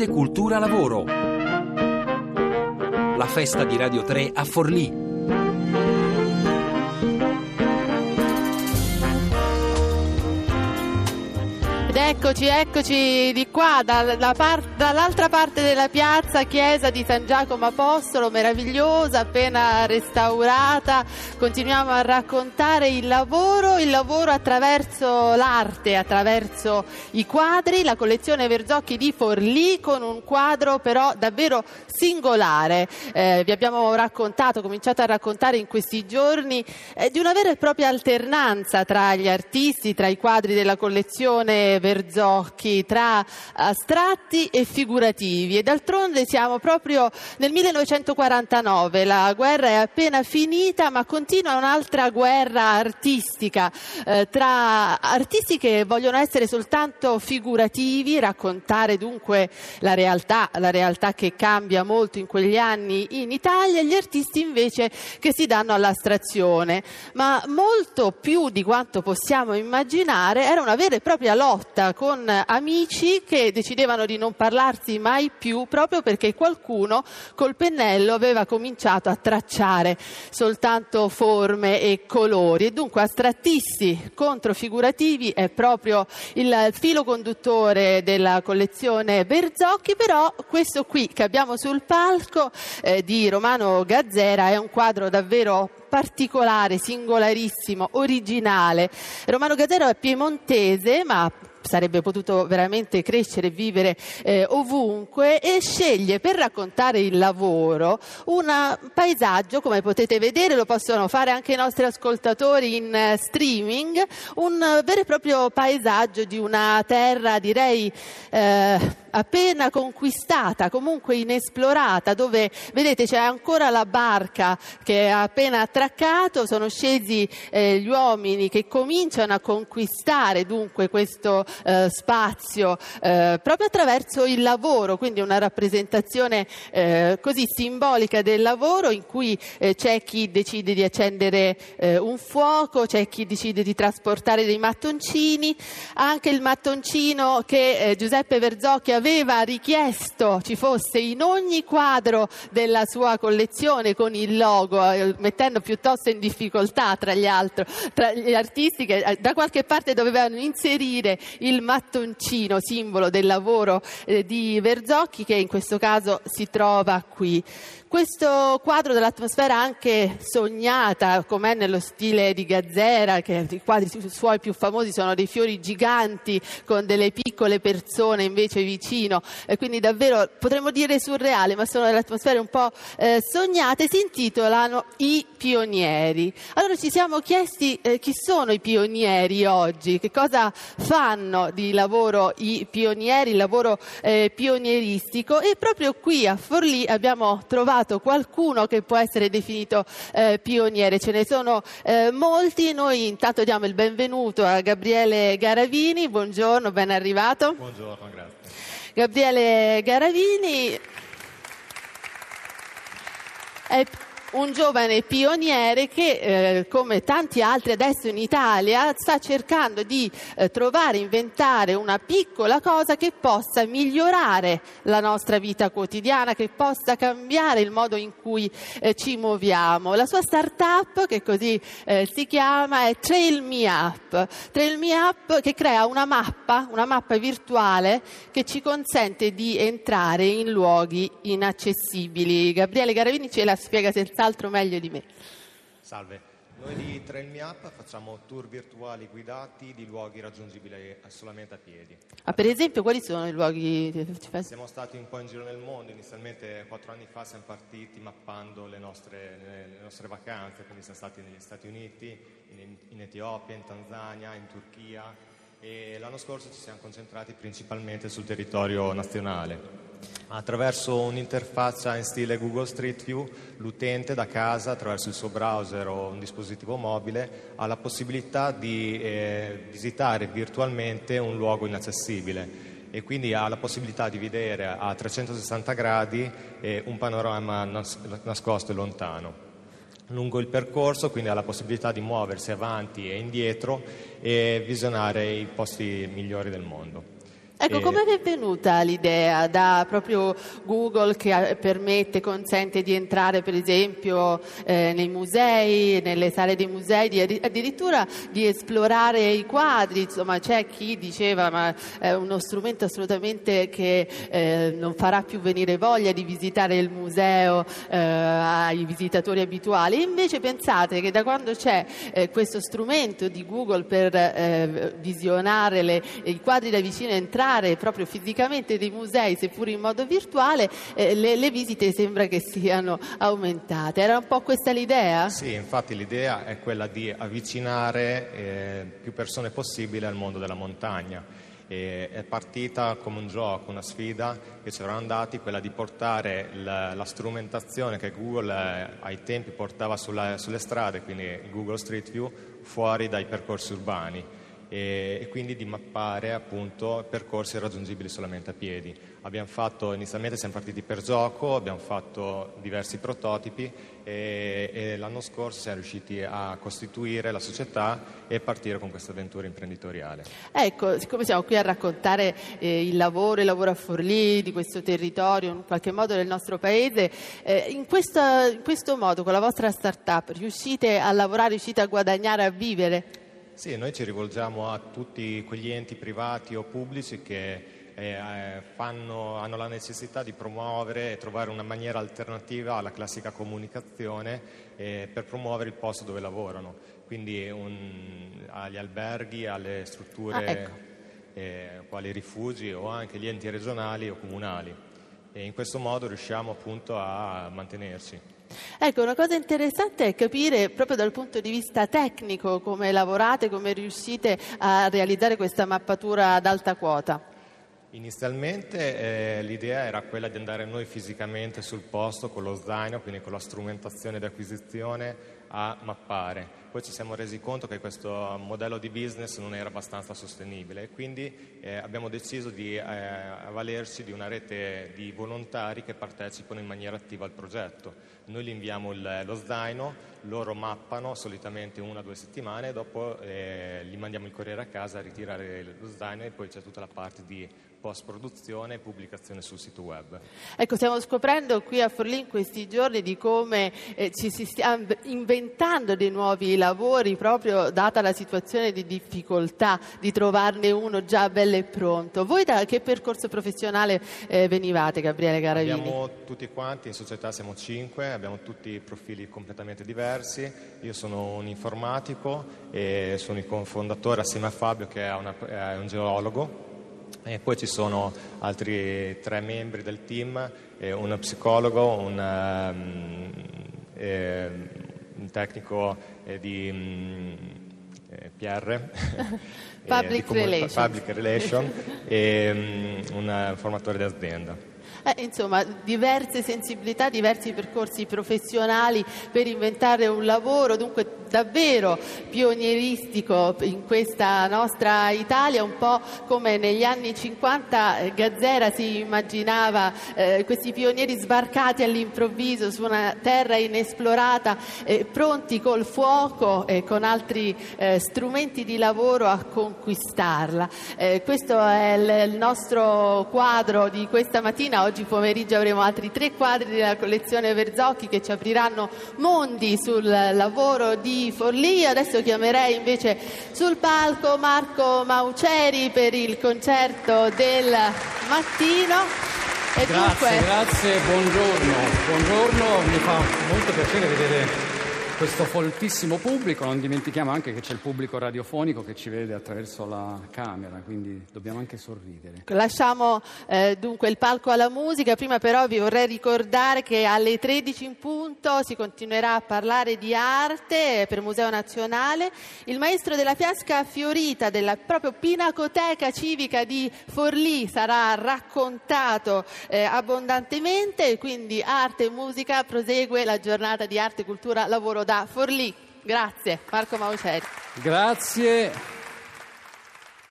Arte, Cultura, Lavoro. La festa di Radio 3 a Forlì. Eccoci, eccoci di qua, dalla par- dall'altra parte della piazza, chiesa di San Giacomo Apostolo, meravigliosa, appena restaurata. Continuiamo a raccontare il lavoro, il lavoro attraverso l'arte, attraverso i quadri, la collezione Verzocchi di Forlì con un quadro però davvero singolare. Eh, vi abbiamo raccontato, cominciato a raccontare in questi giorni eh, di una vera e propria alternanza tra gli artisti, tra i quadri della collezione Verzocchi Berzocchi tra astratti e figurativi. E d'altronde siamo proprio nel 1949, la guerra è appena finita ma continua un'altra guerra artistica eh, tra artisti che vogliono essere soltanto figurativi, raccontare dunque la realtà, la realtà che cambia molto in quegli anni in Italia e gli artisti invece che si danno all'astrazione, ma molto più di quanto possiamo immaginare era una vera e propria lotta con amici che decidevano di non parlarsi mai più proprio perché qualcuno col pennello aveva cominciato a tracciare soltanto forme e colori e dunque astrattisti contro figurativi è proprio il filo conduttore della collezione Berzocchi, però questo qui che abbiamo sul palco eh, di Romano Gazzera è un quadro davvero particolare, singolarissimo, originale. Romano Gazzera è piemontese, ma sarebbe potuto veramente crescere e vivere eh, ovunque e sceglie per raccontare il lavoro un paesaggio, come potete vedere, lo possono fare anche i nostri ascoltatori in uh, streaming, un vero e proprio paesaggio di una terra, direi, eh, appena conquistata, comunque inesplorata, dove vedete c'è ancora la barca che ha appena attraccato, sono scesi eh, gli uomini che cominciano a conquistare dunque questo eh, spazio eh, proprio attraverso il lavoro, quindi una rappresentazione eh, così simbolica del lavoro in cui eh, c'è chi decide di accendere eh, un fuoco, c'è chi decide di trasportare dei mattoncini, anche il mattoncino che Giuseppe Verzocchi aveva richiesto ci fosse in ogni quadro della sua collezione con il logo, mettendo piuttosto in difficoltà tra gli, altri, tra gli artisti che da qualche parte dovevano inserire il mattoncino, simbolo del lavoro eh, di Verzocchi, che in questo caso si trova qui. Questo quadro dell'atmosfera anche sognata, com'è nello stile di Gazzera, che i quadri suoi più famosi sono dei fiori giganti con delle piccole persone invece vicino, e quindi davvero potremmo dire surreale, ma sono delle atmosfere un po' eh, sognate, si intitolano I pionieri. Allora ci siamo chiesti eh, chi sono i pionieri oggi, che cosa fanno di lavoro i pionieri, il lavoro eh, pionieristico e proprio qui a Forlì abbiamo trovato trovato qualcuno che può essere definito eh, pioniere, ce ne sono eh, molti, noi intanto diamo il benvenuto a Gabriele Garavini, buongiorno, ben arrivato. Buongiorno, grazie. Gabriele Garavini è un giovane pioniere che, eh, come tanti altri adesso in Italia, sta cercando di eh, trovare, inventare una piccola cosa che possa migliorare la nostra vita quotidiana, che possa cambiare il modo in cui eh, ci muoviamo. La sua start-up, che così eh, si chiama, è Trail Me Up. Trail Me Up che crea una mappa, una mappa virtuale che ci consente di entrare in luoghi inaccessibili. Gabriele Garavini ce la spiega senza senz'altro meglio di me. Salve, noi di Trail Me Up facciamo tour virtuali guidati di luoghi raggiungibili solamente a piedi. Ah, per esempio, quali sono i luoghi? Siamo stati un po' in giro nel mondo, inizialmente quattro anni fa siamo partiti mappando le nostre, le nostre vacanze, quindi siamo stati negli Stati Uniti, in, in Etiopia, in Tanzania, in Turchia e l'anno scorso ci siamo concentrati principalmente sul territorio nazionale. Attraverso un'interfaccia in stile Google Street View, l'utente da casa, attraverso il suo browser o un dispositivo mobile, ha la possibilità di eh, visitare virtualmente un luogo inaccessibile e quindi ha la possibilità di vedere a 360 gradi eh, un panorama nas- nascosto e lontano lungo il percorso, quindi ha la possibilità di muoversi avanti e indietro e visionare i posti migliori del mondo. Ecco, E- come vi è venuta l'idea da proprio Google che eh, permette, consente di entrare per esempio eh, nei musei, nelle sale dei musei, di- addirittura di esplorare i quadri, insomma c'è chi diceva ma è uno strumento assolutamente che eh, non farà più venire voglia di visitare il museo eh, ai visitatori abituali, invece pensate che da quando c'è eh, questo strumento di Google per eh, visionare le- i quadri da vicino e entrare proprio fisicamente nei musei, seppur in modo virtuale, eh, le, le visite sembra che siano aumentate. Era un po' questa l'idea? Sì, infatti l'idea è quella di avvicinare eh, più persone possibile al mondo della montagna. E è partita come un gioco, una sfida che ci eravamo dati, quella di portare la, la strumentazione che Google eh, ai tempi portava sulla- sulle strade, quindi Google Street View, fuori dai percorsi urbani e, e quindi di mappare appunto percorsi raggiungibili solamente a piedi. Abbiamo fatto, inizialmente siamo partiti per gioco, abbiamo fatto diversi prototipi e, e l'anno scorso siamo riusciti a costituire la società e partire con questa avventura imprenditoriale. Ecco, siccome siamo qui a raccontare eh, il lavoro, il lavoro a Forlì, di questo territorio, in qualche modo del nostro paese, eh, in, questa- in questo modo, con la vostra start-up, riuscite a lavorare, riuscite a guadagnare, a vivere? Sì, noi ci rivolgiamo a tutti quegli enti privati o pubblici che eh, fanno- hanno la necessità di promuovere e trovare una maniera alternativa alla classica comunicazione eh, per promuovere il posto dove lavorano, quindi un- agli alberghi, alle strutture Ah, ecco. eh, quali rifugi o anche gli enti regionali o comunali. E in questo modo riusciamo appunto a mantenerci. Ecco, una cosa interessante è capire proprio dal punto di vista tecnico come lavorate, come riuscite a realizzare questa mappatura ad alta quota. Inizialmente eh, l'idea era quella di andare noi fisicamente sul posto con lo zaino, quindi con la strumentazione di acquisizione a mappare. Poi ci siamo resi conto che questo modello di business non era abbastanza sostenibile e quindi eh, abbiamo deciso di eh, avvalerci di una rete di volontari che partecipano in maniera attiva al progetto. Noi gli inviamo il- lo zaino, loro mappano solitamente una o due settimane, dopo eh, gli mandiamo il corriere a casa a ritirare lo zaino e poi c'è tutta la parte di post-produzione e pubblicazione sul sito web. Ecco, stiamo scoprendo qui a Forlì in questi giorni di come eh, ci si stia inventando dei nuovi lavori proprio data la situazione di difficoltà di trovarne uno già bello e pronto. Voi da che percorso professionale eh, venivate, Gabriele Garavini? Abbiamo tutti quanti, in società siamo cinque, abbiamo tutti profili completamente diversi. Io sono un informatico e sono il cofondatore assieme a Fabio che è, una- è un geologo. E poi ci sono altri tre membri del team, eh, uno psicologo, un, ehm, eh, un tecnico eh, di mm, eh, PR, eh, Public di comu- Relations. public relation e mm, un eh, formatore d'azienda. Eh, insomma, diverse sensibilità, diversi percorsi professionali per inventare un lavoro, dunque davvero pionieristico in questa nostra Italia, un po' come negli anni 50 eh, Gazzera si immaginava eh, questi pionieri sbarcati all'improvviso su una terra inesplorata, eh, pronti col fuoco e con altri eh, strumenti di lavoro a conquistarla. Eh, questo è il nostro quadro di questa mattina. Oggi pomeriggio avremo altri tre quadri della collezione Verzocchi che ci apriranno mondi sul lavoro di Forlì. Adesso chiamerei invece sul palco Marco Mauceri per il concerto del mattino. E Grazie, dunque, grazie, buongiorno. Buongiorno, mi fa molto piacere vedere questo foltissimo pubblico, non dimentichiamo anche che c'è il pubblico radiofonico che ci vede attraverso la camera, quindi dobbiamo anche sorridere. Lasciamo eh, dunque il palco alla musica, prima però vi vorrei ricordare che alle 13 in punto si continuerà a parlare di arte per Museo Nazionale. Il maestro della fiasca fiorita della proprio Pinacoteca Civica di Forlì sarà raccontato eh, abbondantemente, quindi arte e musica prosegue la giornata di arte, cultura, lavoro da Forlì. Grazie, Marco Mauceri. Grazie